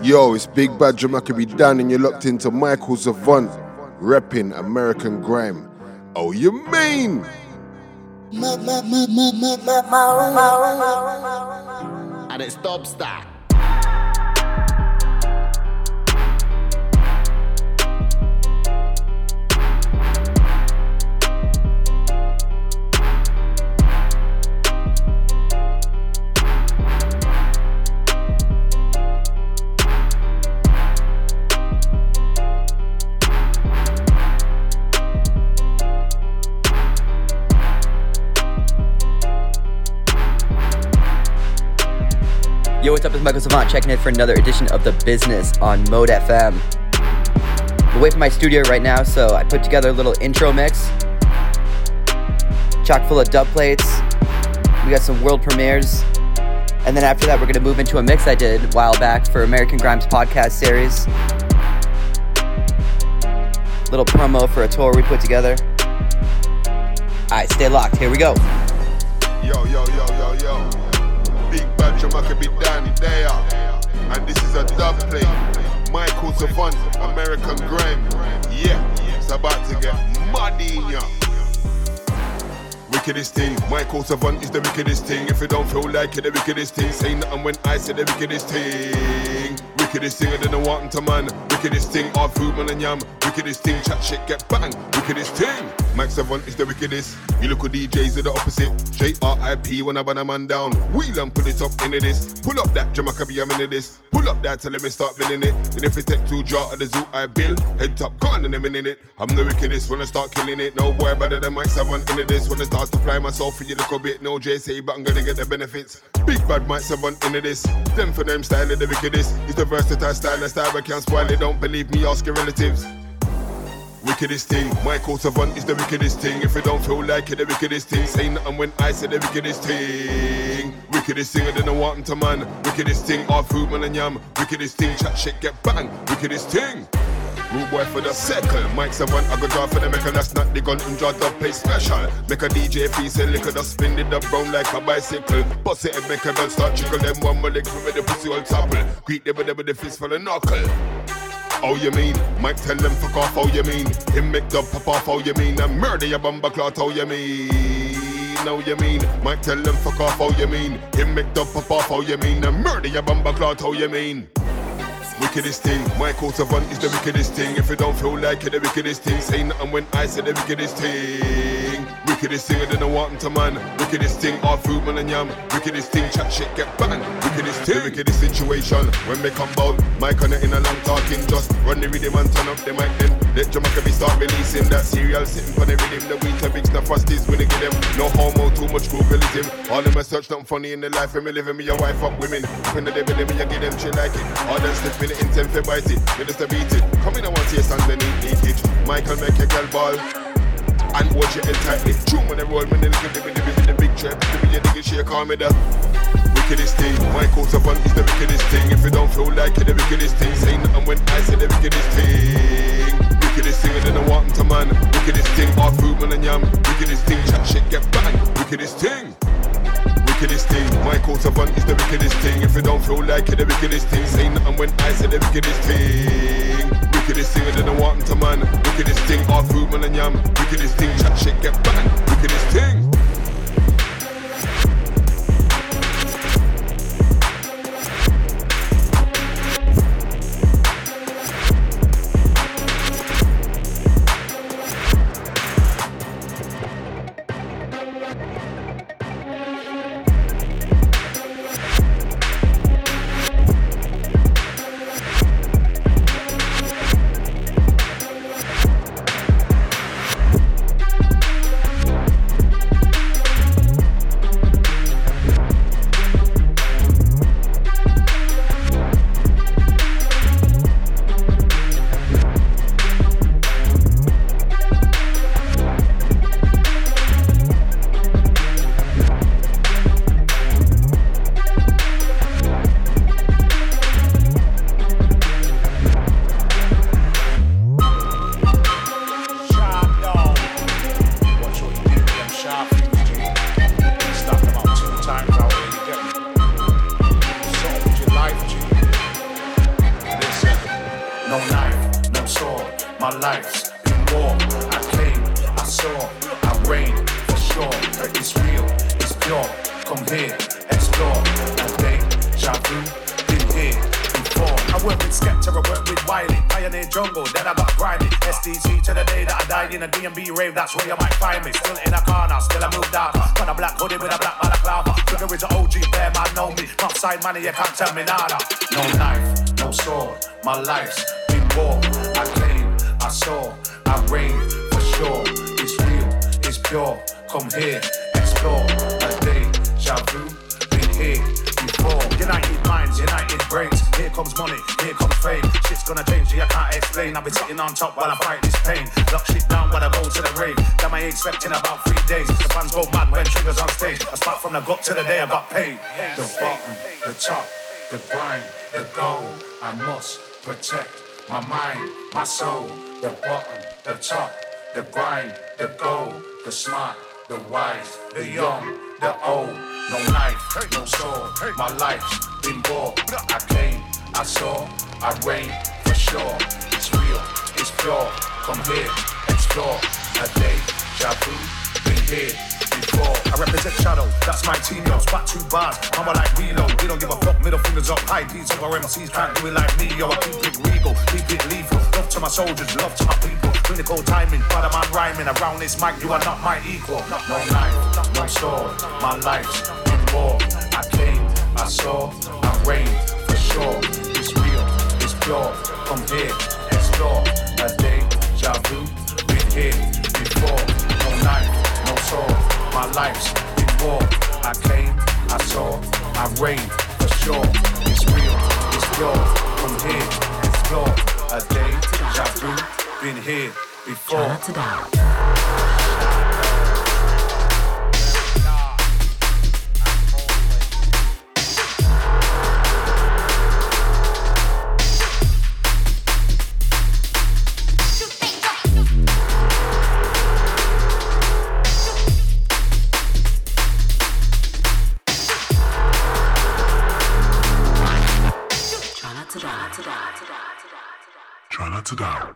Yo, it's Big Bad Jamaica be done, and you're locked into Michael Savant, repping American Grime. Oh, you mean? And it stops that. Yo, what's up? It's Michael Savant checking in for another edition of The Business on Mode FM. I'm away from my studio right now, so I put together a little intro mix. Chock full of dub plates. We got some world premieres. And then after that, we're going to move into a mix I did a while back for American Grimes podcast series. Little promo for a tour we put together. Alright, stay locked. Here we go. Yo, yo, yo, yo, yo. Done there. And this is a dub play. Michael Savant, American Grime. Yeah, it's about to get muddy in ya. Wickedest thing, Michael Savant is the wickedest thing. If you don't feel like it, the wickedest thing. Say nothing when I say the wickedest thing. Wickedest thing, I don't want to man. Wickedest thing, all food, man, and yam. Wickedest thing, chat shit, get bang. Wickedest thing. Mike Savant is the wickedest. You look at DJs are the opposite. J-R-I-P when I ban a man down. Wheel and put it up into this. Pull up that Jamaica be a minute this. Pull up that till let me start building it. And if it take two jar of the zoo I build, head top gone in a minute. I'm the wickedest when I start killing it. No boy better than Mike Savant into this. When it starts to fly myself for you little bit. No JC, but I'm gonna get the benefits. Big bad Mike Savant into this. Them for them style of the wickedest. It's the versatile style, the style I can't spoil it. Don't believe me, ask your relatives. Wickedest thing, Michael Savant is the wickedest thing. If you don't feel like it, the wickedest thing. Say nothing when I say the wickedest thing. Wickedest thing, I don't know what to man. Wickedest thing, all food, man, and yam. Wickedest thing, chat shit, get bang. Wickedest thing. Rude boy for the circle. Mike Savant, I go draw for the maker, that's not the gun, and draw the play special. Make a DJ piece and liquor, just spin it up like a bicycle. Bust it and make a dance, start trickle them one more leg with the pussy all topple. Greet them with the fist for the knuckle. Oh, you mean? Mike tell them fuck off, oh, you mean? Him make the pop off, oh, you mean? And murder your bumper clot, oh, you mean? Oh, you mean? Mike tell them fuck off, oh, you mean? Him make the pop off, oh, you mean? And murder your bumper clot, oh, you mean? Wickedest thing, Michael Savant is the wickedest thing. If you don't feel like it, the wickedest thing. Say nothing when I say the wickedest thing. Wickedest thing, I don't to man. Wickedest thing, all food, man, and yam. Wickedest thing, chat shit, get bang. Wickedest thing, wickedest situation. When they come Mike on it in a long talking. Just run the rhythm and turn up the mic then. Let Jamaica be start releasing that cereal sitting for the rhythm. The winter mix, the frosties when they get them. No homo, too much Googleism. All them a search, nothing funny in the life. And me living me, your wife up women. When the devil, me, you get them, she like it. All them slip in the intent for bite it. Just beat it. Come in, I want to your songs and it. Michael make your girl ball. And watch head tightly. True when they roll, when they look at the the big trap. The big nigga, she call me the wickedest thing. Michael Savant is the wickedest thing. If you don't feel like it, the wickedest thing. Say nothing when I say the wickedest thing. Wickedest thing, I don't know what to man. Wickedest thing, all food, man, and yam. Wickedest thing, chat shit, get bang. Wickedest thing. Wickedest thing, Michael Savant is the wickedest thing. If you don't feel like it, the wickedest thing. Say nothing when I say the wickedest thing. Wickedest thing, I don't what to man. Wickedest thing, all food, man, and yam. Wickedest thing, chat shit, get bang. Wickedest thing. Here, explore. A deja vu, been here before. United minds, united brains. Here comes money, here comes fame. Shit's gonna change, yeah, I can't explain. I've been sitting on top while I fight this pain. Lock shit down while I go to the rave. Got my expecting about three days. The fans go mad when triggers on stage. I start from the gut to the day I got paid. The bottom, the top, the grind, the goal. I must protect my mind, my soul. The bottom, the top, the grind, the goal. The smart, the wise, the young, the old. No knife, no sword. My life's been war. I came, I saw, I reign for sure. It's real, it's pure. Come here, explore. A deja vu, been here before. I represent Shadow, that's my team, yo. Spot two bars, mama like reload. We don't give a fuck, middle fingers up high. These Our MCs can't do it like me, yo. I keep it regal, keep it lethal. Love to my soldiers, love to my people. Clinical timing, but man rhyming. Around this mic, you are not my equal. No knife, no sword, my life's in war. I came, I saw, I reign for sure. It's real, it's pure. Come here, explore. A deja vu, been here before. No knife, no sword. My life's in war. I came, I saw, I reign for sure. It's real, it's pure. Come here, explore. A deja vu, been here before. Try not to die.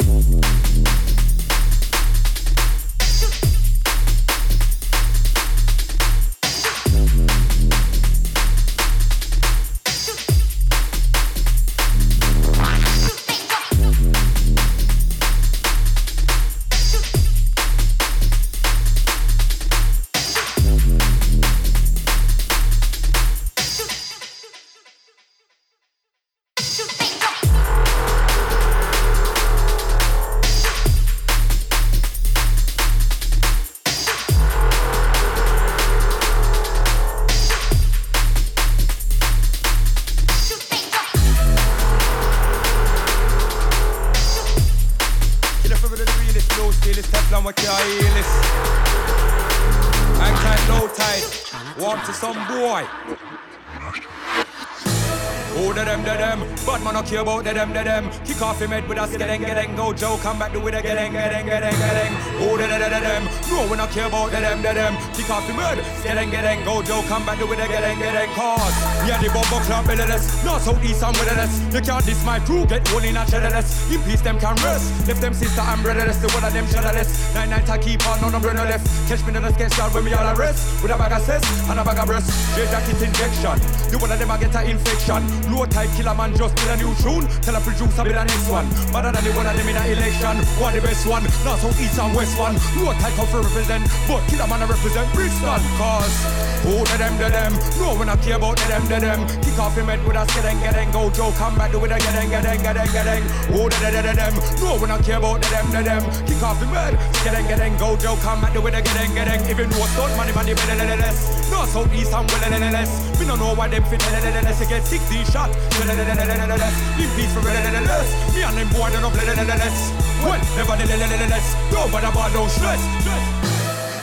About the them, the them. Kick off him head with a skedeng, gedeng. Go Joe, come back do it again, gedeng, gedeng, gedeng. Oh, the, the, the, the them. No, we not care about the them, the them. Kick off him head, skedeng, gedeng. Go Joe, come back do it again, gedeng. Cause, yeah, the bomber club bellerless. North, south, east, and weatherless. You can't diss my crew, get one in a cheddarless. In peace, them can rest. Left them sister and brotherless, the one of them shadowless. Nine nights I keep on, no no, brother left. Catch me in the sketch when we all arrest. With a bag of cess and a bag of breast. J jacket injection. The one of them I get a infection. Low type killer man just build a new tune. Tell a producer build the next one. Better than the one of them in a election. One the best one. North, south, east and west one. Low type come for represent. But killer man I represent Brixton. Cause who the them, the them. No one I care about the them, the them. Kick off him head with a skedeng, gedeng. Go Joe, come back do it again, gedeng, gedeng, gedeng. Who the, the, the, the them. No one I care about the them, the them. Kick off him head. Skedeng, gedeng. Go Joe, come back do it again, gedeng. Even though stunt money, money, than less. No south, east and well, less. We don't know why them fit, less. You get 60 shot. Less. In peace for less. Me and them boy, they don't less. Well, never, less. Nobody about no stress.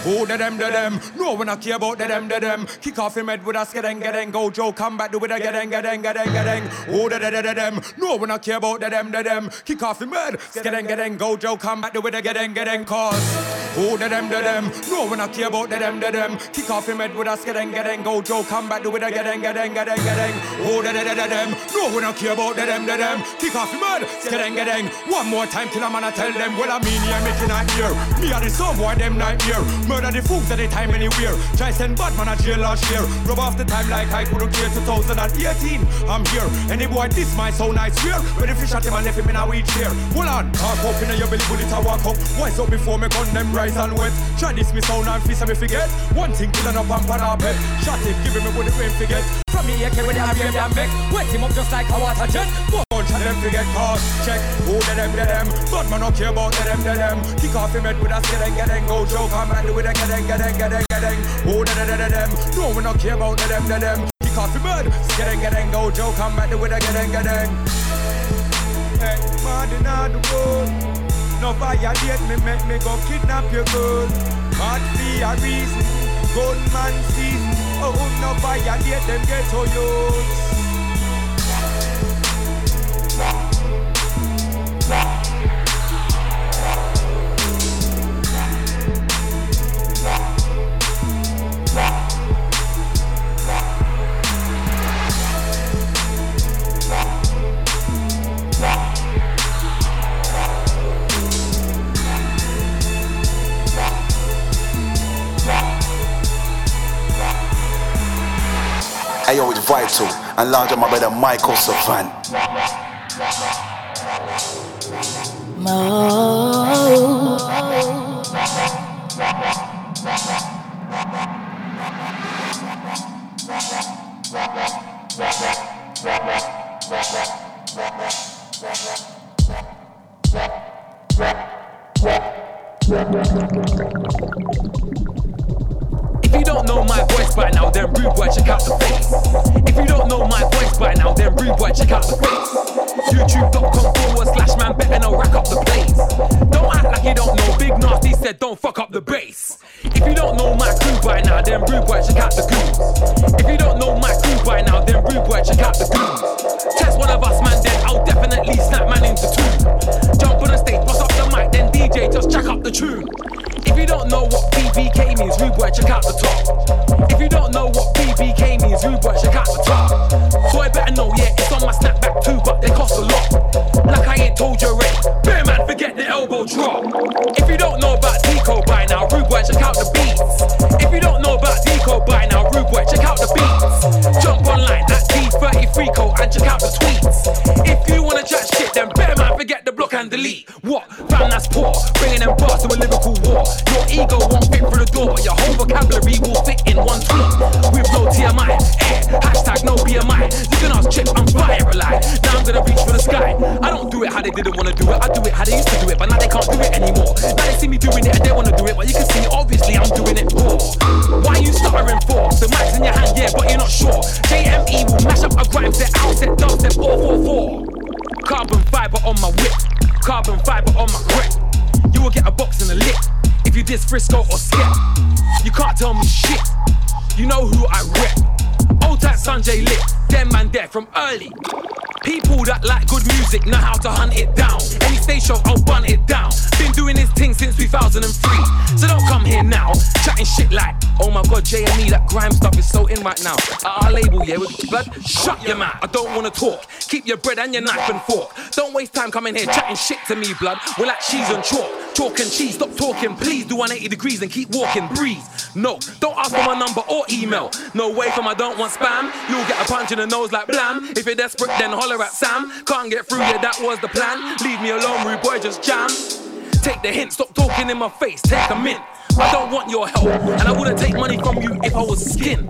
Who the them, the them? No one I care about the them, the them. Kick off him head with a skedeng, gedeng. Go Joe, come back, do it again, gedeng, gedeng, gedeng. Who the, the, the, the them? No one I care about the them, the them. Kick off him head, skedeng, gedeng. Go Joe, come back, do it again, gedeng. Cause Who the them, the them? No one I care about the them, the them. Kick off him head with a skedeng, gedeng. Go Joe, come back, do it a gedeng, gedeng, gedeng. Who the the the them? No one I care about the them, the them. Kick off him head, skedeng, gedeng. One more time till I'm gonna tell them. Well, I mean, yeah, making a here. Me are the some boy, them nightmare. Murder the fools at the time anywhere. Try send Batman a jail last year. Rub off the time like I couldn't care 2018. I'm here. Any boy, this my so nice fear. When the fish at him and left him in a weed chair. Hold on, talk up in your belly, bullet I walk up. Why so before me gun them rise and wet? Try this me sound and and me forget. One thing killing up and pan up. Shot it, give him a bullet when forget. From me, I carry the beer damn back. Wet him up just like a water jet. More bunch of them forget. Check who the them, the them. But man, don't care about the them, the them. Kick off him head with a skideng, gedeng. Go joke, I'm at with a gedeng, gedeng, gedeng, gedeng. Who the the the the them. No, we don't care about the them, the them. Kick off him head. Skideng, gedeng. Go joke, I'm at with a gedeng, gedeng. Hey, mad in the world. No violate me, make me go kidnap your girl. Mad for a reason, gunman season. Oh, no violate them ghetto youths. Ayo, it's vital. And large on my brother Michael Savant. If you don't know my voice by now, then rude boy, check out the face. YouTube.com forward slash man, better now rack up the place. Don't act like you don't know. Big Nasty said, don't fuck up the bass. If you don't know my crew by now, then rude boy, check out the goons. If you don't know my crew by now, then rude boy, check out the goons. Test one of us, man, then I'll definitely snap man into two. Jump on the stage, bust up the mic, then DJ, just jack up the tune. If you don't know what BBK means, rude boy, check out the top. If you don't know what BBK means, rude boy, check out the top. Boy, better know, yeah, it's on my snapback too, but they cost a lot. Like I ain't told you already. Bear man, forget the elbow drop. If you don't know about Deco by now, rude boy, check out the beats. If you don't know about Deco by now, rude boy, check out the beats. Jump online at D33 code and check out the tweets. If you wanna chat shit, then bear man, forget the block and delete. What? Fam, that's poor. Bringing them bars to a lyrical war. Your ego won't fit through the door, but your whole vocabulary will fit in one tweet. With no TMI, eh? Hashtag no BMI. You can ask Chip, I'm spiralize. Now I'm gonna reach for the sky. I don't do it how they didn't wanna do it. I do it how they used to do it, but now they can't do it anymore. Now they see me doing it and they wanna do it, but you can see obviously I'm doing it poor. Why you stuttering diss Frisco or Skip. You can't tell me shit. You know who I rep. Old tight Sanjay lit, them man there from early. People that like good music know how to hunt it down. Any stage show, I'll bun it down. 2003. So don't come here now, chatting shit like, oh my god, JME, that grime stuff is so in right now. At our label, yeah, with blood, shut your mouth. I don't wanna talk. Keep your bread and your knife and fork. Don't waste time coming here chatting shit to me, blood. We're like cheese and chalk. Chalk and cheese, stop talking, please. Do 180 degrees and keep walking, breathe. No, don't ask for my number or email. No way from I don't want spam. You'll get a punch in the nose like blam. If you're desperate, then holler at Sam. Can't get through, yeah, that was the plan. Leave me alone, rude boy, just jam. Take the hint, stop talking in my face, take a mint. I don't want your help, and I wouldn't take money from you if I was skinned.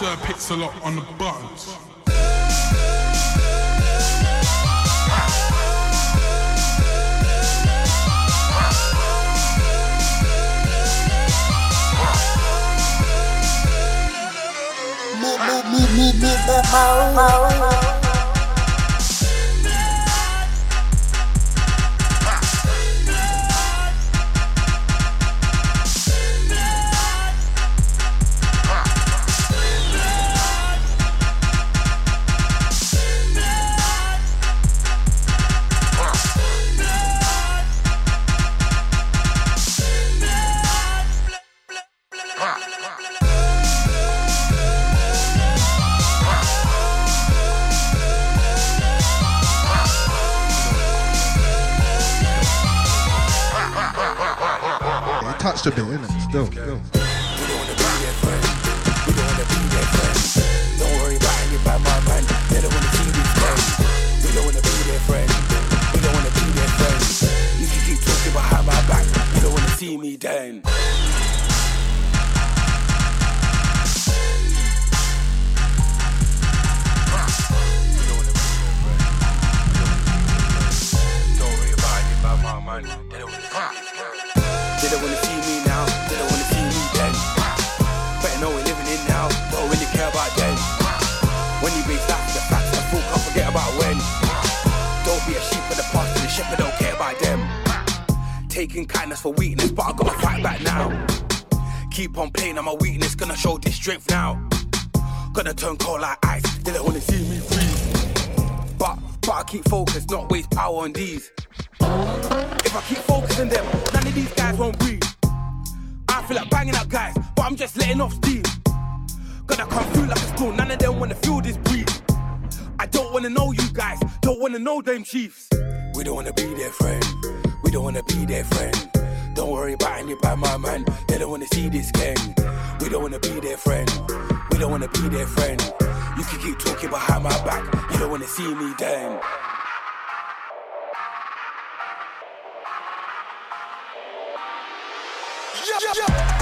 Sir on buttons. Me, me, me, me, the touched a bit, I keep focusing them, none of these guys won't breathe. I feel like banging out guys, but I'm just letting off steam. Gonna come through like a storm, none of them wanna feel this breeze. I don't wanna know you guys, don't wanna know them chiefs. We don't wanna be their friend, we don't wanna be their friend. Don't worry about any bad my man, they don't wanna see this gang. We don't wanna be their friend, we don't wanna be their friend. You can keep talking behind my back, you don't wanna see me down. How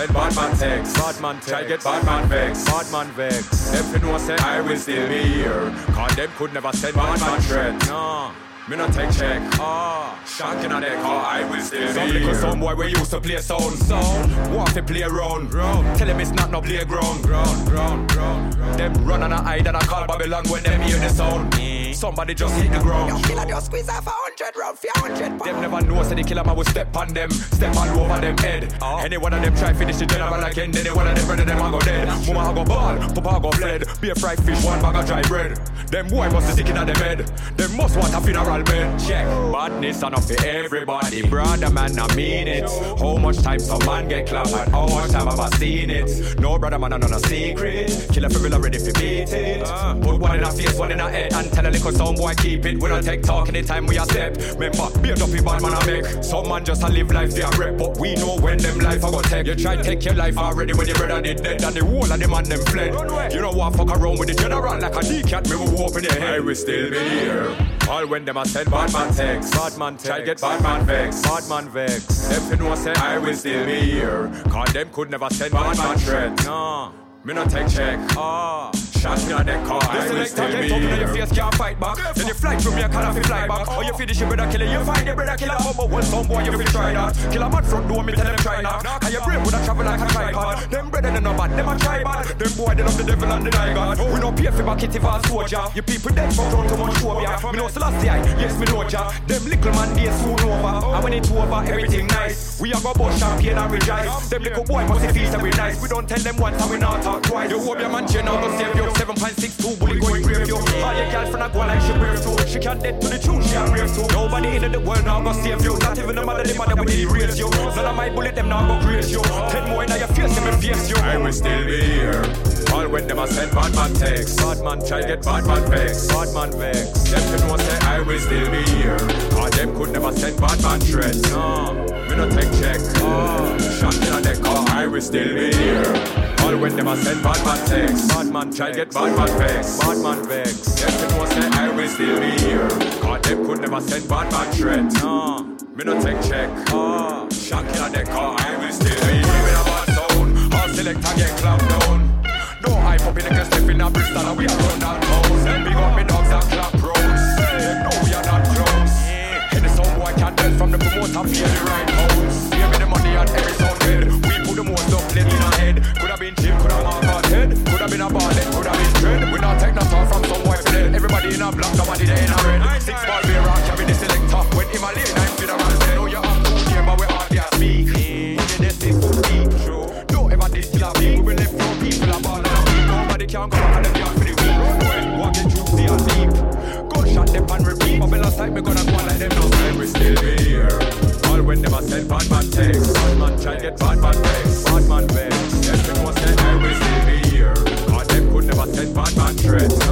when them a send bad man text, bad man text, I get bad man vex, bad man vex. Them fi know say I will still be here. Cause them could never send bad man threat. No. Me not take check. Ah, shanking on their car, I will still some be here. Some boy we used to play sound, sound. Want to play round, round. Tell them it's not no playground, ground, ground, ground. Them run on a eye that I call Babylon when them hear the sound. Somebody just hit the ground. Yo, killer just squeeze off a Them never know, so the killer I will step on them, step all over them head. Any one of them try finish the general end, any one of them brother them I go dead. Mama I go ball, papa I go fled. Be a fried fish, one bag of dry bread. Them boy must be sticking at them head. Must want a funeral bed. Check badness enough for everybody, brother man I mean it. How much time some man get clapped and how much time have I seen it? No brother man I know no secret. Killer for real ready for beat it. Put one in a face, one in a head, and tell a little sound boy keep it. We don't take talk anytime we a step. Remember, be a dopey bad man I make. Some man just a live life they a rep, but we know when them life I go take. You try take your life already when your brother did dead, and the whole of them and them fled. You know what? Fuck around with the general like a D-cat, me will open your head. I will still be here. All when them a send bad man text, bad man text. Try get bad man vex, bad man vex. Them fi know say I will still be here. Cause them could never send bad man threat. No, me not take check. Ah. Shot me on that car, I will still be here. your face can't fight back. Then you fly from your car if you fly back. Or you finish your brother killer, you find your brother killer. But one some boy you feel try that. Kill a man front door, me tell them try not. And your brain would have travel like a tripod. Them brother they no bad, them a try bad. Them boy they love the devil and the God. We no pay for back it if I soldier. You people dead for front too much phobia. Me know Celestia, yes me know ya. Them little man days soon over. And when it's over, everything nice. We have a go bust champagne and rejoice. Them little boy must feel we nice. We don't tell them once and we not talk twice. You hope your man chain go save you. 7.62 bully going brave you. All your girlfriend a go like she brave too. She can't dead to the truth, she a brave too. Nobody in the world now go save you. Not even the mother, the mother we raise you. None of my bullet them now go grace you. Ten more in your face, them face you. I will still be here. All when them a send bad man text. Bad man try get bad man vex. Bad man vex. Them can know say I will still be here. All them could never send bad man threat. No, me no take check. Oh, shot in on the car. I will still be here. All when them a send bad man text. Bad man try get bad man vex. Bad man vex. Them can know say I will still be here. Cause them could never send bad man threat. No, me no take check. Oh, shot in on the car. I will still be here. With a bad sound. All select and get clapped down. No hype up in the step in a Bristol and we are run down house. Big up me dogs and clap from the promoter feel the right house. Give me the money and every sound bed. We put the most up in our head. Could have been Jim, could have marked head. Could have been a ballet, could have been dread. We not take no talk from some boy for. Everybody in a black, nobody there in a red. Six ball beer rock, carry the selector. When him a lane, send bad man text. Bad man try get bad man vex. Bad man vex. Them can was will still be here. Cause them could never send bad man threat.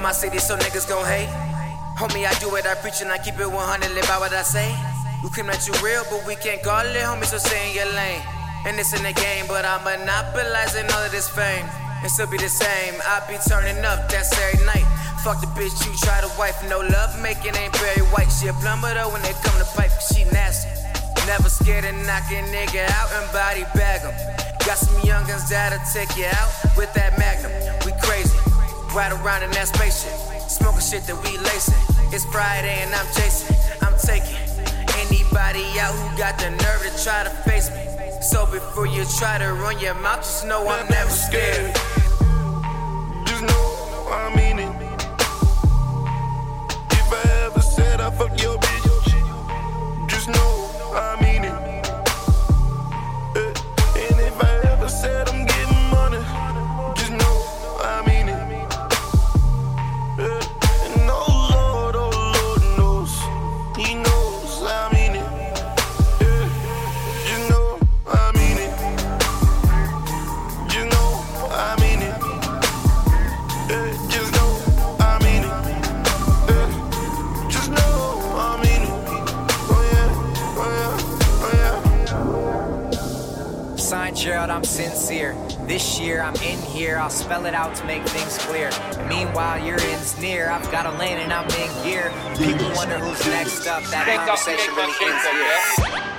Of my city, so niggas gon' hate. Homie, I do what I preach and I keep it 100. Live by what I say. You claim that you real, but we can't call it, homie. So stay in your lane. And it's in the game, but I'm monopolizing all of this fame. It still be the same. I be turning up, that's every night. Fuck the bitch, you try to wife. No love making ain't very white. She a plumber though when they come to pipe, she nasty. Never scared of knocking nigga out and body bag 'em. Got some youngins that'll take you out with that magnum. We crazy, ride around in that spaceship, smoking shit that we lacing. It's Friday and I'm chasing, I'm taking anybody out who got the nerve to try to face me. So before you try to run your mouth, just know I'm never scared. Just know I mean it. If I ever said I fuck your bitch, just know This year I'm in here, I'll spell it out to make things clear. Meanwhile, your end's near, I've got a lane and I'm in gear. People wonder who's next up, that conversation really ends here.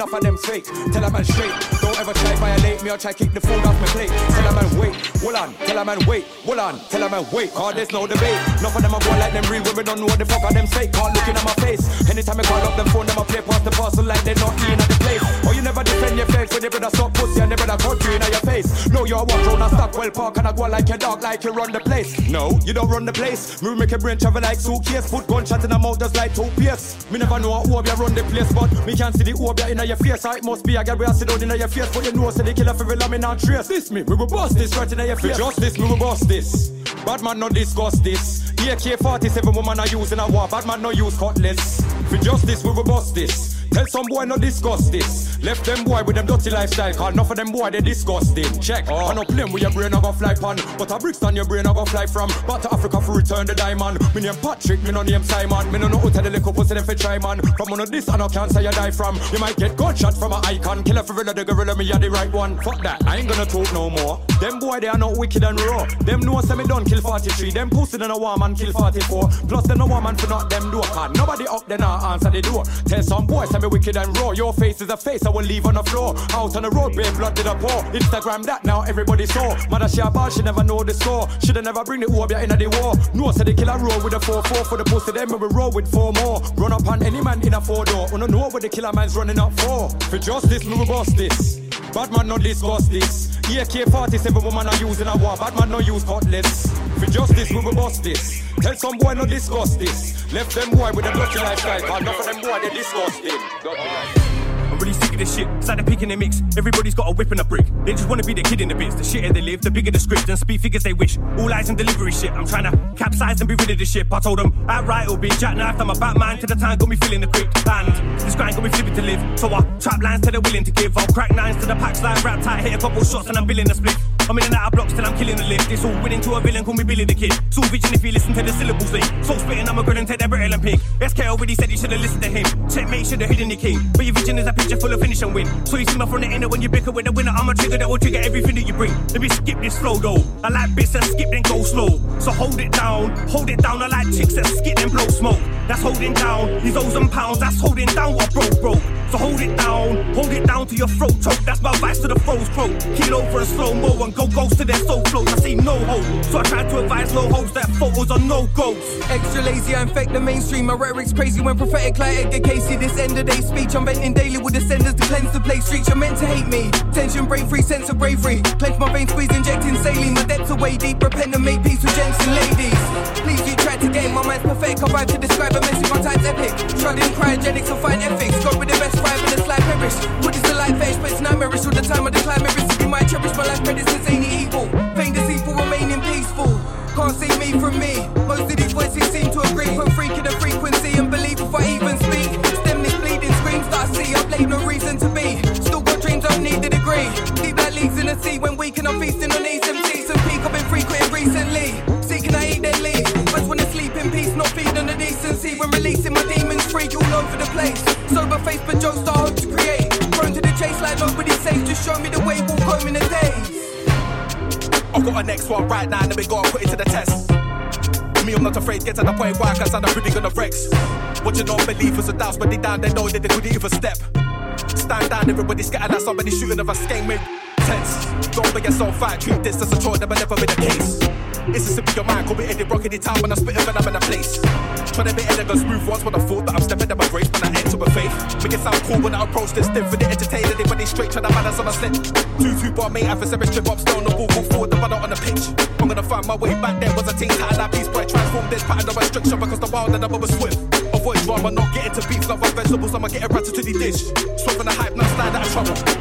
Enough of them fake. Tell a man straight. Don't ever try violate me or try kick the food off my plate. Tell a man wait. Hold on. Tell a man wait. Hold on. Tell a man wait. Cause there's no debate. Enough of them are going like them real we don't know what the fuck are them fake. Can't look in at my face. Anytime I call up them phone, them a play past the parcel like they're not in at the place. Or you never defend your face when you better stop pussy and they better cut you in your face. No, you're one round and stock well park and I go like your dog like you run the place. No, you don't run the place. Me make your brain travel like suitcase. Put gunshot in the mouth just like two pierce. Me never know how Obeah run the place, but me can't see the Obeah in your face. So it must be a girl where I sit down in your face. But you know, say the killer for real, I'm in trace. This me, we will bust this right in your face. Justice, we will bust this. Bad man not discuss this. AK-47 woman are using a war. Bad man no use cutlass. For justice, we will bust this. Tell some boy no discuss this. Left them boy with them dirty lifestyle, cause enough of them boy they disgusting. Check. I no blame with your brain I go fly pan, but a bricks on your brain I go fly from. Back to Africa for return the diamond. Me name Patrick, me no name Simon. Me no know who tell the little pussy them fi try man. From of this I no cancer you die from. You might get gunshot from a icon. Killer for the gorilla, me are the right one. Fuck that, I ain't gonna talk no more. Them boy they are not wicked and raw. Them know say me done kill 43. Them pussy than a war man kill 44. Plus them no war man for not them door. Cause nobody up there now answer the door. Tell some boys say me wicked and raw. Your face is a face I will leave on the floor. Out on the road, babe, blood did a pour. Instagram that now everybody saw. Mother she a ball, she never know the score. Shoulda never bring the Obeah in the war. No, say the killer roll with a 4-4 for the pussy. Then we will roll with four more. Run up on any man in a four door. Wanna know what the killer man's running up for? For justice, we will bust this. Bad man no discuss this. AK-47 woman are using a war. Bad man no use cutlass. For justice, we will bust this. Tell some boy no discuss this. Left them boy with a dirty lifestyle. Cause enough of them boy they disgusting. I'm really sick of this shit. It's like they're picking the mix. Everybody's got a whip and a brick. They just wanna be the kid in the bits. The shitter they live, the bigger the script, and speed figures they wish. All eyes and delivery shit. I'm trying to capsize and be rid of this shit. I told them outright it'll be jackknife. I'm a Batman to the time, got me feeling the crypt. And this grind got me flipping to live. So I trap lines till they're willing to give. I'll crack nines to the packs like rap tight, hit a couple shots and I'm billing the split. I'm in and out of blocks till I'm killing the lift. It's all winning to a villain, call me Billy the Kid. All vision if you listen to the syllables eh? thing. Soul spitting, I'm a grin and take that brittle and pig. SK already said you should have listened to him. Checkmate should have hidden your king. But your vision is a picture full of finish and win. So you see my from the inner when you bicker with the winner. I'm a trigger that will trigger everything that you bring. Let me skip this flow though. I like bits that skip then go slow. So hold it down, hold it down. I like chicks that skip then blow smoke. That's holding down. These O's and pounds, that's holding down what broke broke. So hold it down, hold it down to your throat choke. That's my vice to the foes quote. Keel over and slow mo and go ghost to their soul floats. I see no hope, so I try to advise low hopes that photos are no ghosts. Extra lazy, I infect the mainstream. My rhetoric's crazy when prophetic like Edgar Cayce. This end of day speech, I'm venting daily with descendants to cleanse the place. Streets, you're meant to hate me. Tension, brain free, sense of bravery. Clench my veins, squeeze, injecting saline. My depths are way deep. Repent and make peace with gents and ladies. Please, you tried to gain my mind's perfect. I rhyme to describe a message. My time's epic. Struggling cryogenics and fine ethics. Got with the best five in the slide perish. Put this to life edge, but it's nightmarish. All the time I decline my risk. You might cherish my life, predators ain't afraid, get to the point where I can stand up really gonna Rex. Watching non-believers and doubts, but they down, they know that they couldn't even step. Stand down, everybody scattered at somebody shooting of a skate made tense. Don't be yourself fight, treat this as a chore, never never been the case. It's a simple your mind, call me Eddie Rock any time when I spit when I'm in a place. Trying to be elegant, smooth once when I thought that I'm stepping in my grace, when I enter with faith. Make it sound cool when I approach this stiff, really entertain anybody straight, trying to balance on a slip. Two two bar mate, have a seven trip up, stay on the ball, go forward, the runner on the pitch. I'm gonna find my way back there, was a team that piece, boy, transform this pattern of restriction because the wild and the was swift. Avoid drama, not get into beef, love my vegetables, I'ma get a ratatouille dish. Swerving the hype, not slide out of trouble.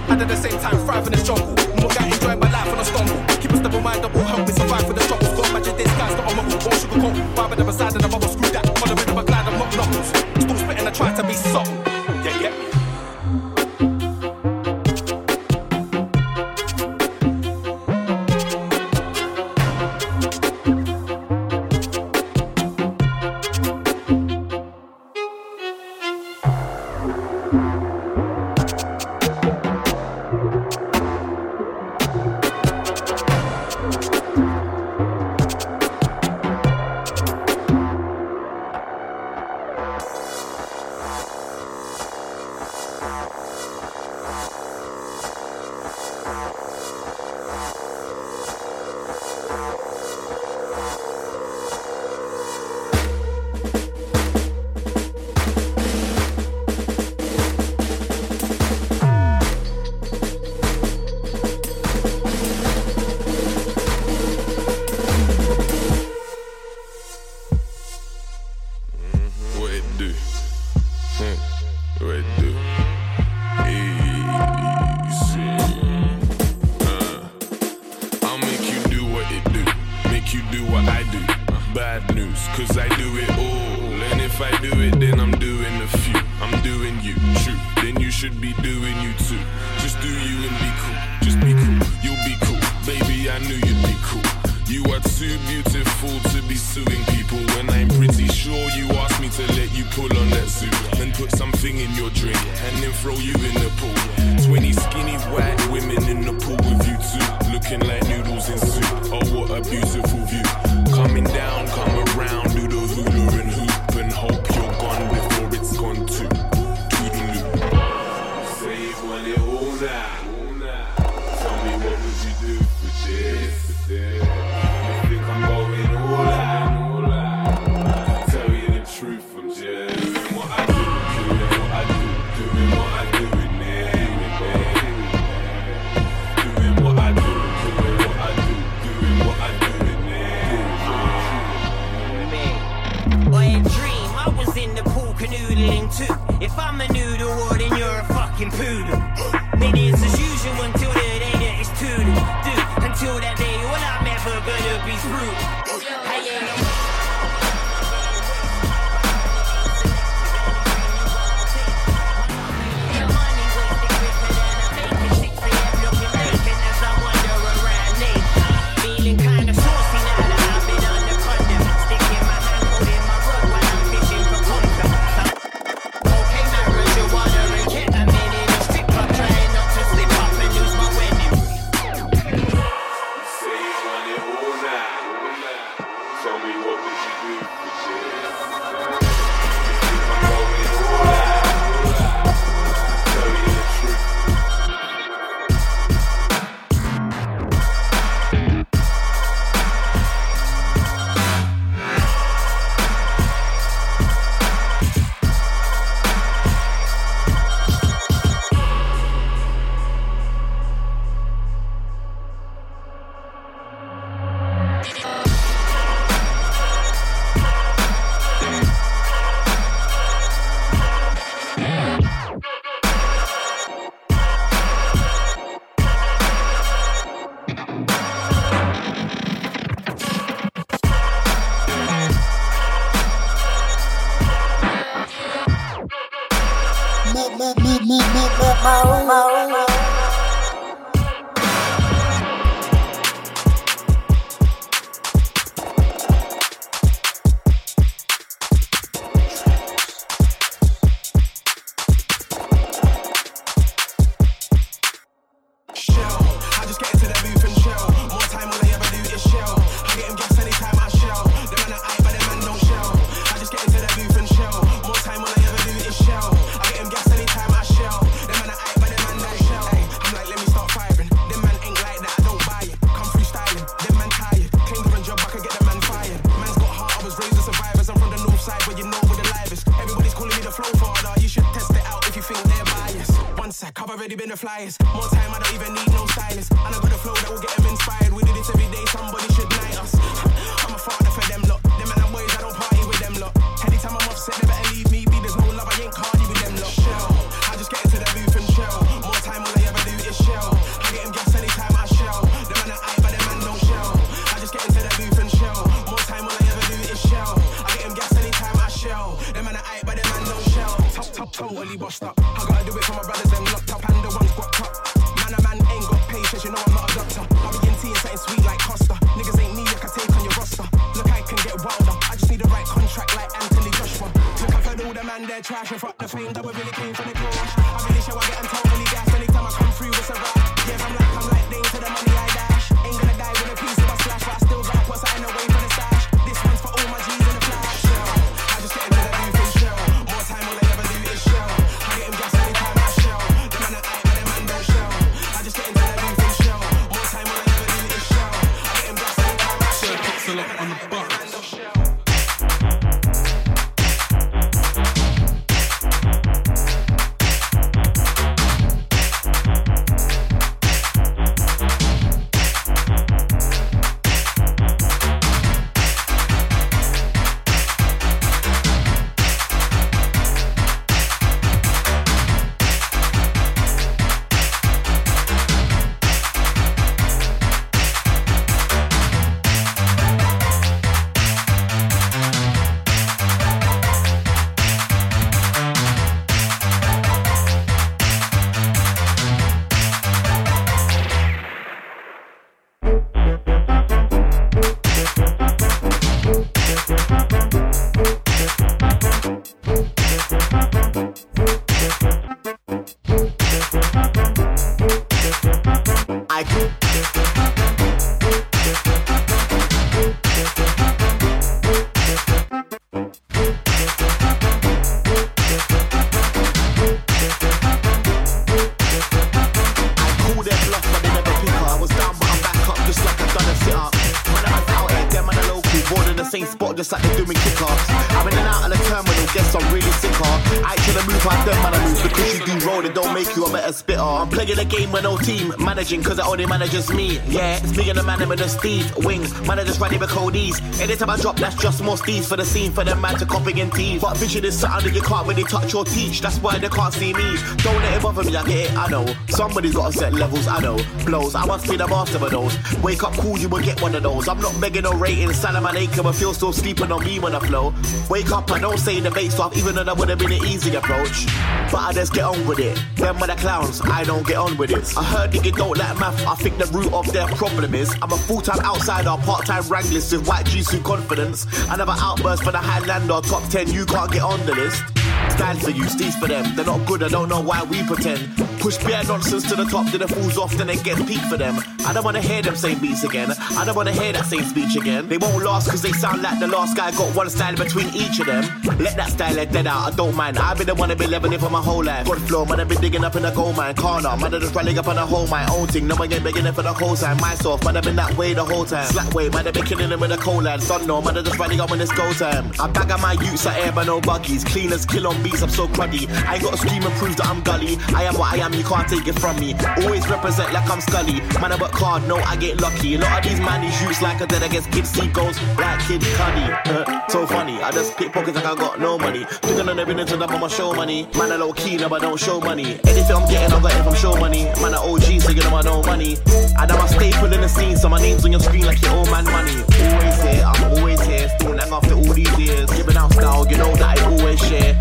Managing cause it only manages me. Yeah, it's me and the man with the Steve Wings, Man, I just running with Cody's. Anytime I drop, that's just more steeds for the scene for them man to copy and tease. But vision is something that you can't really touch or teach. That's why they can't see me. Don't let it bother me, I get it, I know. Somebody's gotta set levels, I know. Blows, I must be the master of those. Wake up cool, you will get one of those. I'm not begging no rating, Salaman Acre, but feel still sleeping on me when I flow. Wake up, I don't say the bait stuff, even though that would have been an easy approach. But I just get on with it. Them are the clowns, I don't get on with it. I heard niggas don't like math, I think the root of their problem is I'm a full-time outsider, part-time wranglist with white Jisoo confidence. Another outburst for the Highlander, top 10, you can't get on the list. Stand for you, steez for them. They're not good, I don't know why we pretend. Push bare nonsense to the top, then it falls off, then it gets peak for them. I don't wanna hear them same beats again. I don't wanna hear that same speech again. They won't last cause they sound like the last guy got one style between each of them. Let that style let dead out, I don't mind. I've been the one that been leveling for my whole life. Good flow, man, I've been digging up in the gold mine. Corner, man, I just rallying up on the whole my own thing. No one begging for the whole time. Myself, man, I've been that way the whole time. Slack way, man, I've been killing them with a cold land. Son, no, man, I just rallying up when it's go time. I bag on my utes at air, but no buggies. Cleaners kill on beats, I'm so cruddy. I ain't gotta scream and prove that I'm gully. I am what I am, you can't take it from me. Always represent like I'm Scully. Man, I work hard, no, I get lucky. A lot of these man, these youths like a dead against kids, seagulls, like Kid Cudi. Uh, so funny, I just pick pockets like I got no money. Thinking on everything to up on my show money. Man, I low key, no, I don't show money. Anything I'm getting, I got it from show money. Man, I OG, so you know I know money. And I'm a staple in the scene, so my name's on your screen like your old man money. Always here, I'm always here. Still hang after all these years. Giving out style, you know that I always share.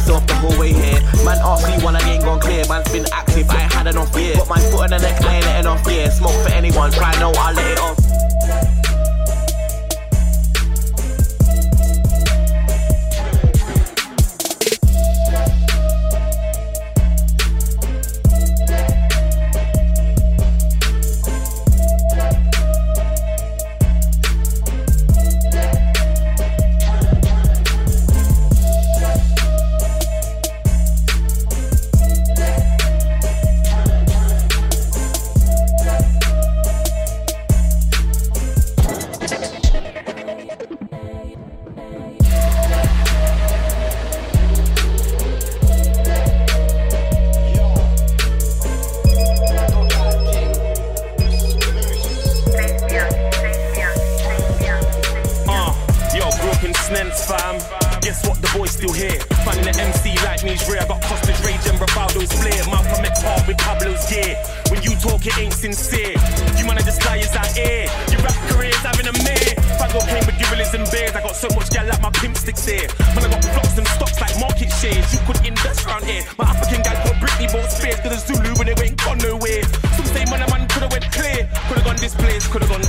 Myself the whole way here. Man asked me when I ain't gone clear. Man's been active, I had enough year. Got my foot on the neck, I ain't letting off yeah. Smoke for anyone, try no, I'll let it off. Ain't. You are just liars out here. Your rap career's having a mare. Fago came with gorillas and bears. I got so much gal like my pimp sticks here. Man, I got flocks and stocks like market shares. You could invest round here. My African gal called Britney bought spares to the Zulu when they went gone nowhere. Some say man, a man could have went clear. Could have gone this place, could have gone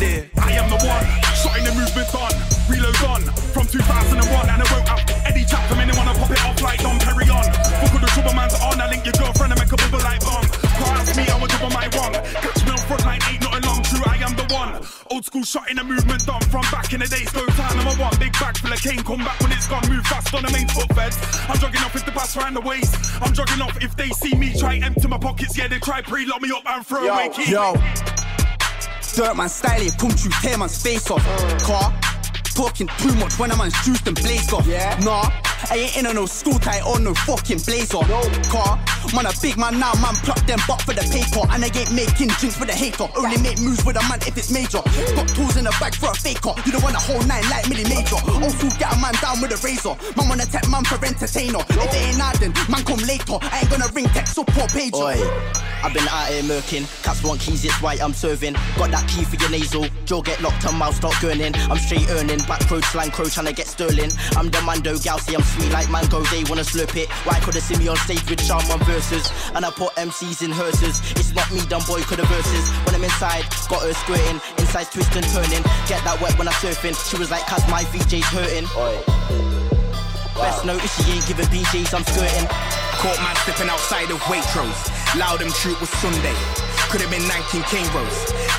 Old school shotting the movement on, from back in the days, go time, number one. Big bag full of cane, come back when it's gone, move fast on the main foot feds. I'm jogging off if the pass round the waist. I'm jogging off if they see me, try empty my pockets, yeah, they try pre-lock me up and throw away keys. Yo. Dirt man style it, come through, tear man's face off. Car, talking too much when a man's juiced and blazed off. Yeah. Nah, I ain't in on no school tie or no fucking blazer. No. Car, man a big man now, man pluck them butt for the paper. And I ain't making drinks with a hater. Only make moves with a man if it's major. Got tools in the bag for a faker. You don't want a whole nine like Millie Major. Also get a man down with a razor. Man wanna tech man for entertainer. If it ain't not then, man come later. I ain't gonna ring text or poor pager. Oi, I've been out here murking. Cats want keys, it's why I'm serving. Got that key for your nasal. Joe get locked and mouth start gurning. I'm straight earning. Back road slang crow trying to get sterling. I'm the mando gal, see I'm sweet like mango. They wanna slurp it. Why could have see me on stage with Charm on verses? And I put MCs in hearses. It's not me, dumb boy, could have verses. When I'm inside, got her squirting. Inside twisting, turning. Get that wet when I'm surfing. She was like, cause my VJ's hurting. Best notice she ain't giving BJs, I'm skirting. Caught man stepping outside of Waitrose. Loud and true, it was Sunday. Could have been 19 King.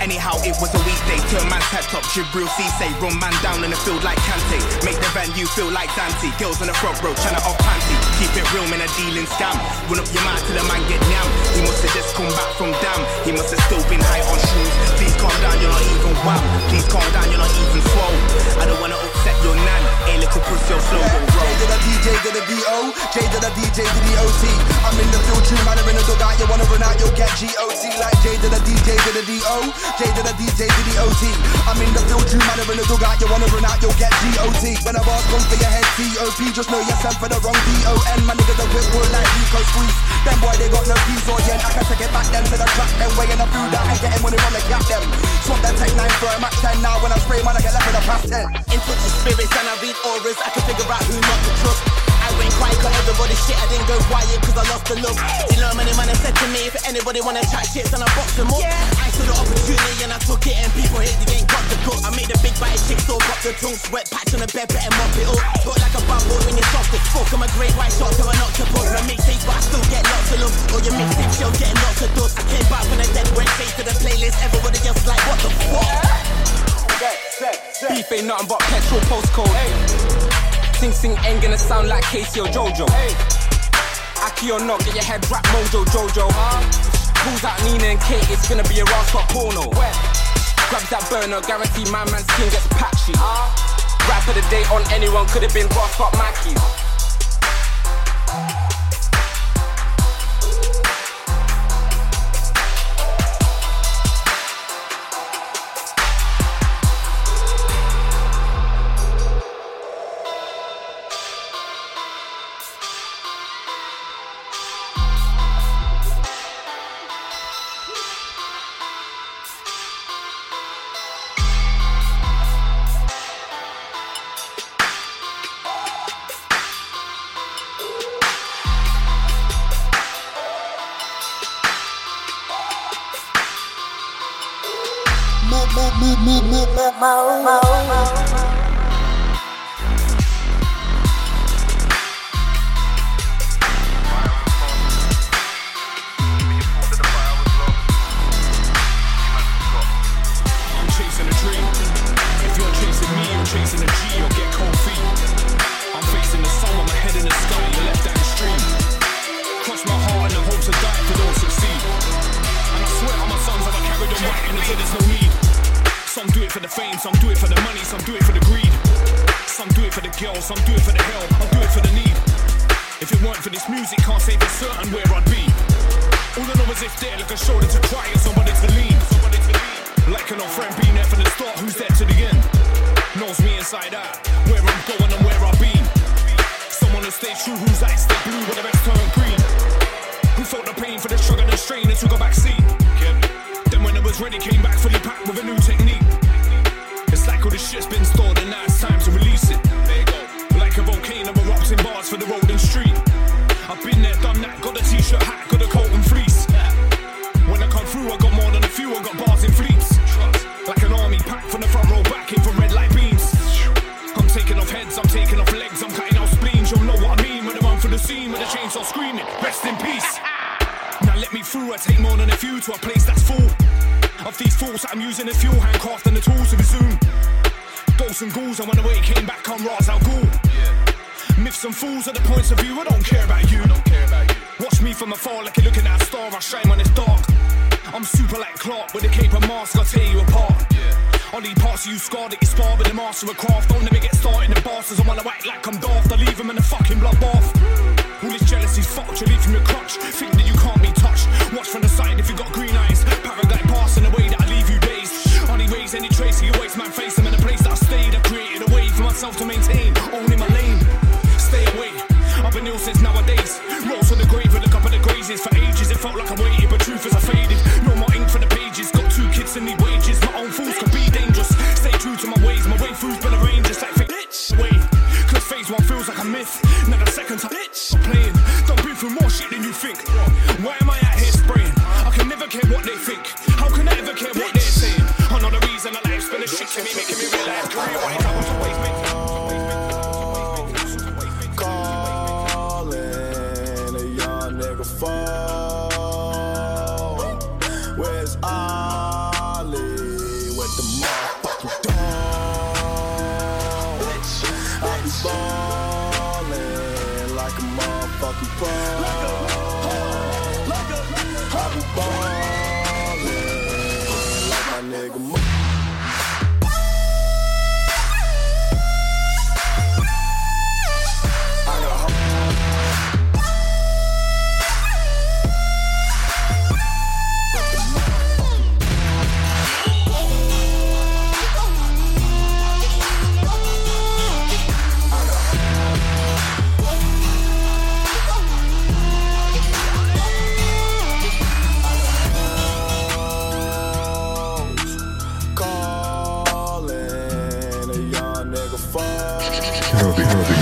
Anyhow, it was a weekday. Turn man's head top, Djibril Cisse. Run man down in the field like Kante. Make the venue feel like Dante. Girls on the front row, tryna off panty. Keep it real, man, a dealing scam. Run up your mouth till the man get yam. He must have just come back from damn. He must have still been high on shrooms. Please calm down, you're not even wow. Please calm down, you're not even swole. I don't wanna your nan. A little pussy, slow roll. J to the DJ to the DO, J to the DJ to the OT. I'm in the field, true man, I'm in the dugout. You wanna run out, you'll get GOT. Like J to the DJ to the DO, J to the DJ to the OT. I'm in the field, true man, I'm in the dugout. You wanna run out, you'll get GOT. When a boss come for your head, COP. Just know you're sent for the wrong DON. My niggas are whip wood like Rico Squeeze. Them boy, they got no peace or yen. I can take it back them to the track. Them weighing the food that I get when they wanna gap them. Swap that tech 9 for a Mac 10 now. When I spray, man, I get left with a past 10. In touch with spirits and I read auras. I can figure out who not to trust. I went quiet cause everybody shit. I didn't go quiet cause I lost the look. You know many man said to me if anybody wanna chat shit, then I box them up. I saw the opportunity and I took it and people hate the game got the cook. I made a big bite chick so got the tongue sweat patch on the bed, better mop it up. Talk like a boy when you're soft as fuck. I'm a great white shot so I knocked your book. My mixtape but I still get lots of love. Or your mixtape show getting lots of dust. I came back when I dead went straight to the playlist. Everybody else like what the fuck? Beef ain't nothing but petrol postcode. Sing Sing ain't gonna sound like Casey or Jojo. Aki or not, get your head wrapped mojo Jojo. Huh? Pulls out Nina and Kate, it's gonna be a rascal porno. Grabs that burner, guarantee my man's skin gets patchy. Rap of the day on anyone could have been Ross Scott Mackie. mo, mo, mo. of you, I don't care about you. Don't care about you. Watch me from afar, like you're looking at a star. I shine when it's dark. I'm super like Clark with a cape and mask. I'll tear you apart. Yeah. Only parts of you scarred that you spar with the master of craft. Don't let me get started. The bastards, I wanna act like I'm daft. I leave them in a fucking bloodbath. All this jealousy's fucked. You leave from your crotch. Think that you can't be touched. Watch from the side if you got green eyes. Paraglide past in a way that I leave you dazed. Only raise any trace of your waste, man. Face them in a place that I stayed. I created a way for myself to maintain. heavy, heavy.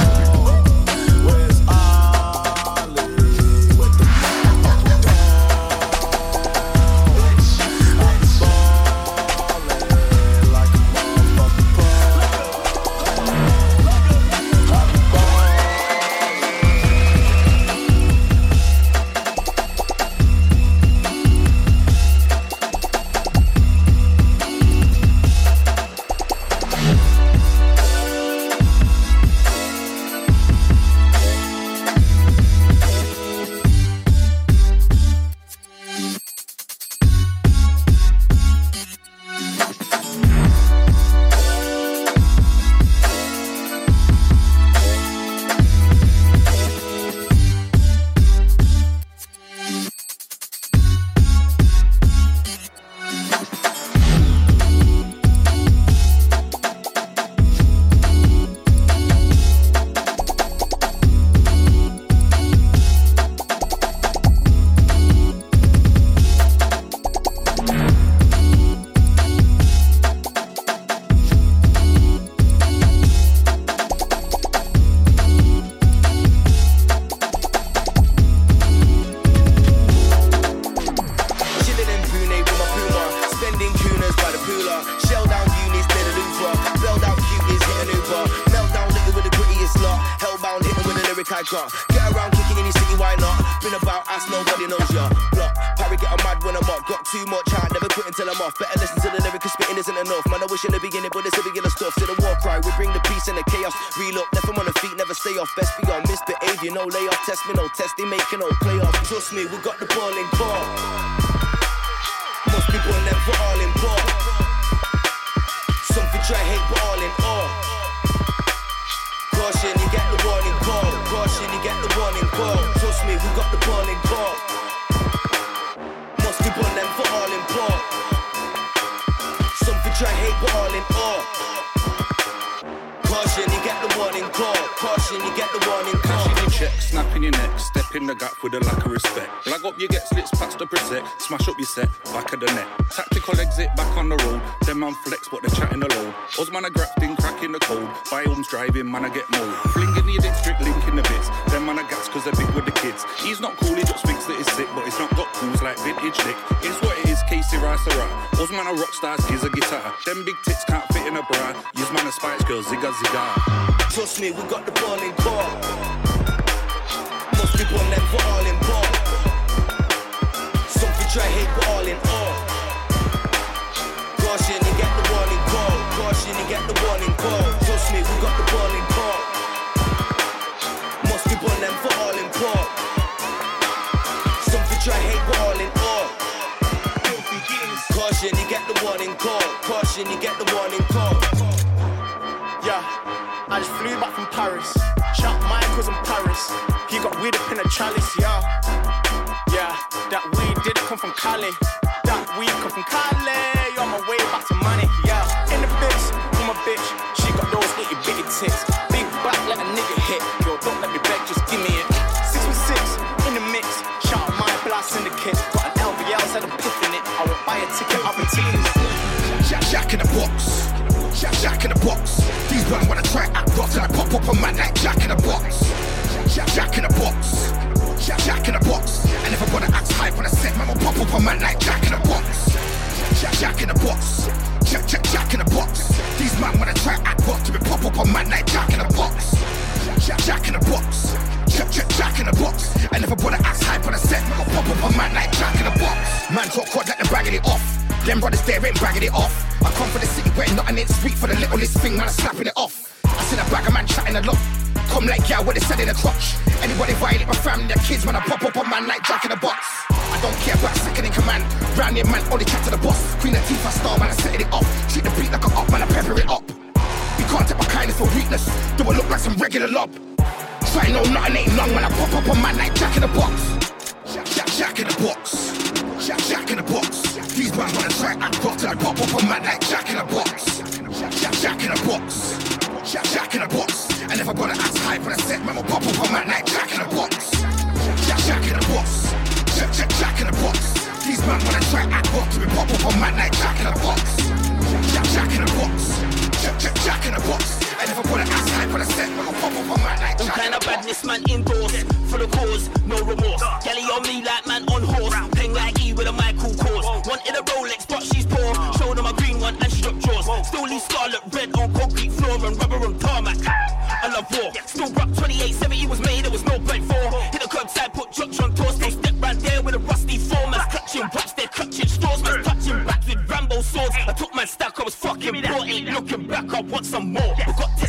Misbehavior, no layoff. Test me, no test, they making no playoff. Trust me, we got the ball in court. Most people never all in court. Some for try hate, but all in all. Caution, you get the warning call. Caution, you get the warning call. Trust me, we got the ball in court. Most people for all in court. Some for try hate, but all in all. Caution, you get the warning call. Caution, you get the warning call. Your check, snap in your neck, step in the gap with a lack of respect. Lag up, you get slits past the protect, smash up your set, back of the net. Tactical exit, back on the road. Them man flex, but they're chatting alone. Us man are grafting, cracking the code. By homes driving, man I get more. Flinging the district, linking the bits. Them man are gas cause they're big with the kids. He's not cool, he just thinks that he's sick, but he's not got tools like vintage Nick. It's what it is, Casey Rice rap. Us man are rock stars, he's a guitar. Them big tits can't fit in a bra. Use man a spice girl, zigga zigga. Trust me, we got the ball in court. Chalice, yeah. Yeah, that weed didn't come from Cali. That weed come from Cali. On my way back to money, yeah. In the bitch, with my bitch. She got those itty bitty tits. Big back, let a nigga hit. Yo, don't let me beg, just give me it. Six with six, in the mix. Shout out my blast syndicate. Got an LVL, said I'm piffing it. I will buy a ticket, been teasing. Jack, Jack in the box. Jack, Jack in the box. These men wanna try act till I pop up a man like Jack in the box. Jack, Jack in the box. Jack, Jack in the box. And if I wanna act hype on a set, man will pop up on man like Jack in the box. Jack, Jack in the box. Jack, Jack, Jack in the box. These men wanna try act rough till we pop up a man like Jack in the box. Jack, Jack in the box. Jack, Jack, Jack in the box. And if I wanna act hype on a set, man will pop up on man like Jack in the box. Man talk quad like they're bragging it off. Them brothers there ain't bragging it off. I come for the city where nothing ain't sweet for the littlest thing, man, I'm slapping it off. I seen a bag of man chatting a lot. Come like yeah, what they said in the crotch. Anybody violate my family, their kids, man, I pop up a man like Jack in the box. I don't care about second in command. Round here, man, only chat to the boss. Queen of Tifa star, man, I setting it off. Treat the beat like a up, man, I pepper it up. You can't take my kindness for weakness. Do I look like some regular lob? Try no nothing ain't long when I pop up a man like Jack in the box. Jack, Jack, Jack in the box. Jack, Jack in the box. These man wanna try rough till I pop up a man like Jack in the box. Jack, Jack in the box. Jack, Jack in the box. And if I wanna act hype on a set, man will pop up a man like Jack in the box. Jack, Jack in the box. Jack, Jack, Jack in the box. These man wanna try act rough till we pop up a man like Jack in the box. Jack, Jack in the box. Jack, Jack, Jack in the box. And if I wanna act hype on a set, man will pop up on like Them Jack in kind of badness man indoors For the cause, no remorse Galley on me like man on horse Peng like E with a Michael course Wanted a Rolex but she's poor Showed she Still leave scarlet red on concrete floor And rubber and tarmac. I love war. Still rock 28, 70 was made There was no break for. Hit the curbside, put church on tour Still step round there with a rusty form Man's clutching raps, they're clutching straws Man's touching back with Rambo swords. I took my stack, I was fucking brought Ain't looking back, I want some more. Got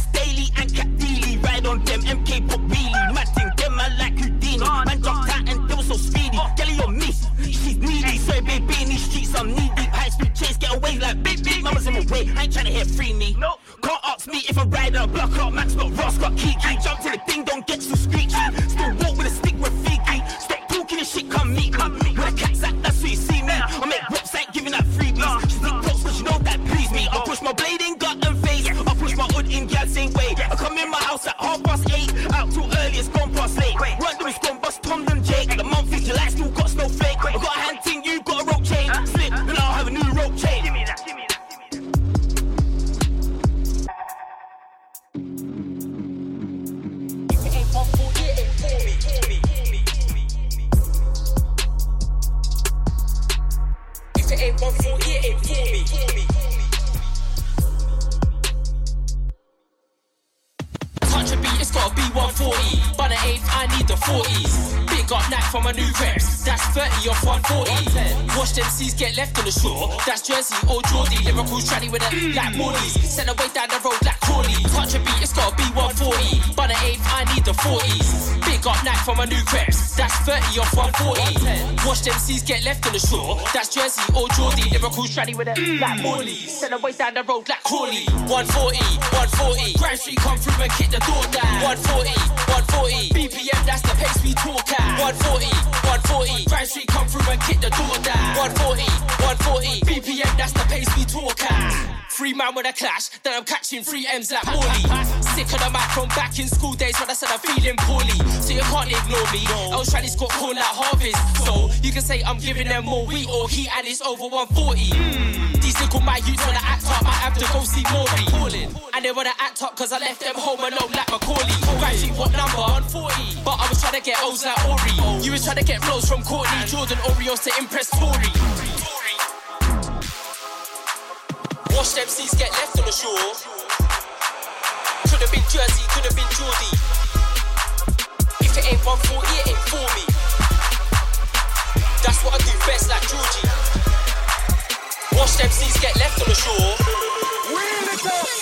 Tranny with it like mm. Morley's. Send away down the road like Crawley. 140, 140. Grand Street come through and kick the door down. 140, 140. BPM, that's the pace we talk at. 140, 140. Grand Street come through and kick the door down. 140, 140. BPM, that's the pace we talk at. Three man with a clash, then three M's like Morley. Sick of the mic from back in school days when I said I'm feeling poorly. So you can't ignore me. I was trying to score call like harvest. So you can say I'm giving them more wheat or heat and it's over 140. Mm. These little my youths wanna act up, might have to go see. Calling. And they wanna act up cause I left them home alone like Macaulay. Graduate what number? 140. But I was trying to get O's like Ori. You was trying to get flows from Courtney, Jordan, Oreos to impress Tory. Watch them C's get left on the shore. Could have been Jersey, could have been Geordie. If it ain't 140, it ain't for me. That's what I do best like Georgie. Watch them C's get left on the shore. Wheel it up.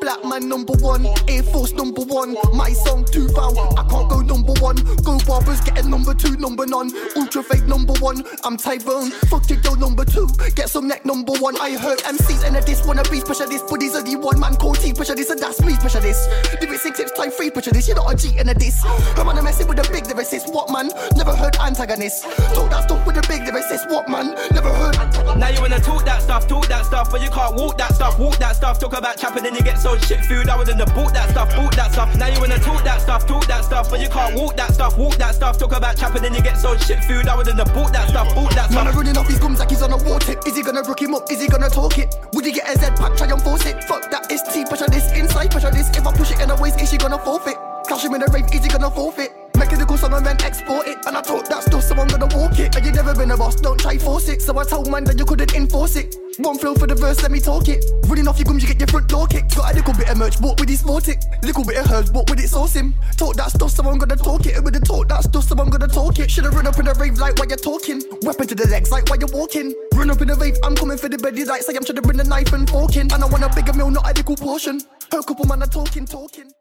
Black man number one. Air Force number one. My song two foul. I can't go number one. Go barbers getting number two, number none. Ultra fake number one. I'm Tyrone. Fuck it, go number two. Get some neck number one. I heard MCs and a diss wanna be specialist. But these are the one man called T specialist, and that's me specialist. Give it six tips, time free specialist. You're not a G and a diss. I'm on a messing with a big lyricist. What man? Never heard antagonist. Talk that stuff with a big lyricist. What man? Never heard. Now you wanna talk that stuff, talk that stuff, but you can't walk that stuff, walk that stuff. Talk about chapping, then you get so shit food. I was in the boot that stuff, boot that stuff. Now you wanna talk that stuff, talk that stuff, but you can't walk that stuff, walk that stuff. Talk about chapping, then you get so shit food. I was in the boot that stuff, boot that stuff. Man. I'm running off his gums like he's on a war tip. Is he gonna rook him up? Is he gonna talk it? Would he get a Z pack? Try and force it. Fuck that, it's T pressure this, inside pressure this. If I push it in a waist, is she gonna forfeit? Clash him in a rave, he gonna forfeit? Mechanical and then export it. And I thought that stuff, so I'm gonna walk it. And you never been a boss, don't try force it. So I told man that you couldn't enforce it. One flow for the verse, let me talk it. Running off your gums, you get your front door kicked. Got a little bit of merch, bought with his sportic. Little bit of herbs, bought with it sauce him. Talk that stuff, so I'm gonna talk it. And with the talk that stuff, so I'm gonna talk it. Should've run up in a rave like while you're talking. Weapon to the legs like while you're walking. Run up in a rave, I'm coming for the belly like say I'm trying to bring a knife and fork in. And I want a bigger meal, not a little portion. Her couple man are talking, talking.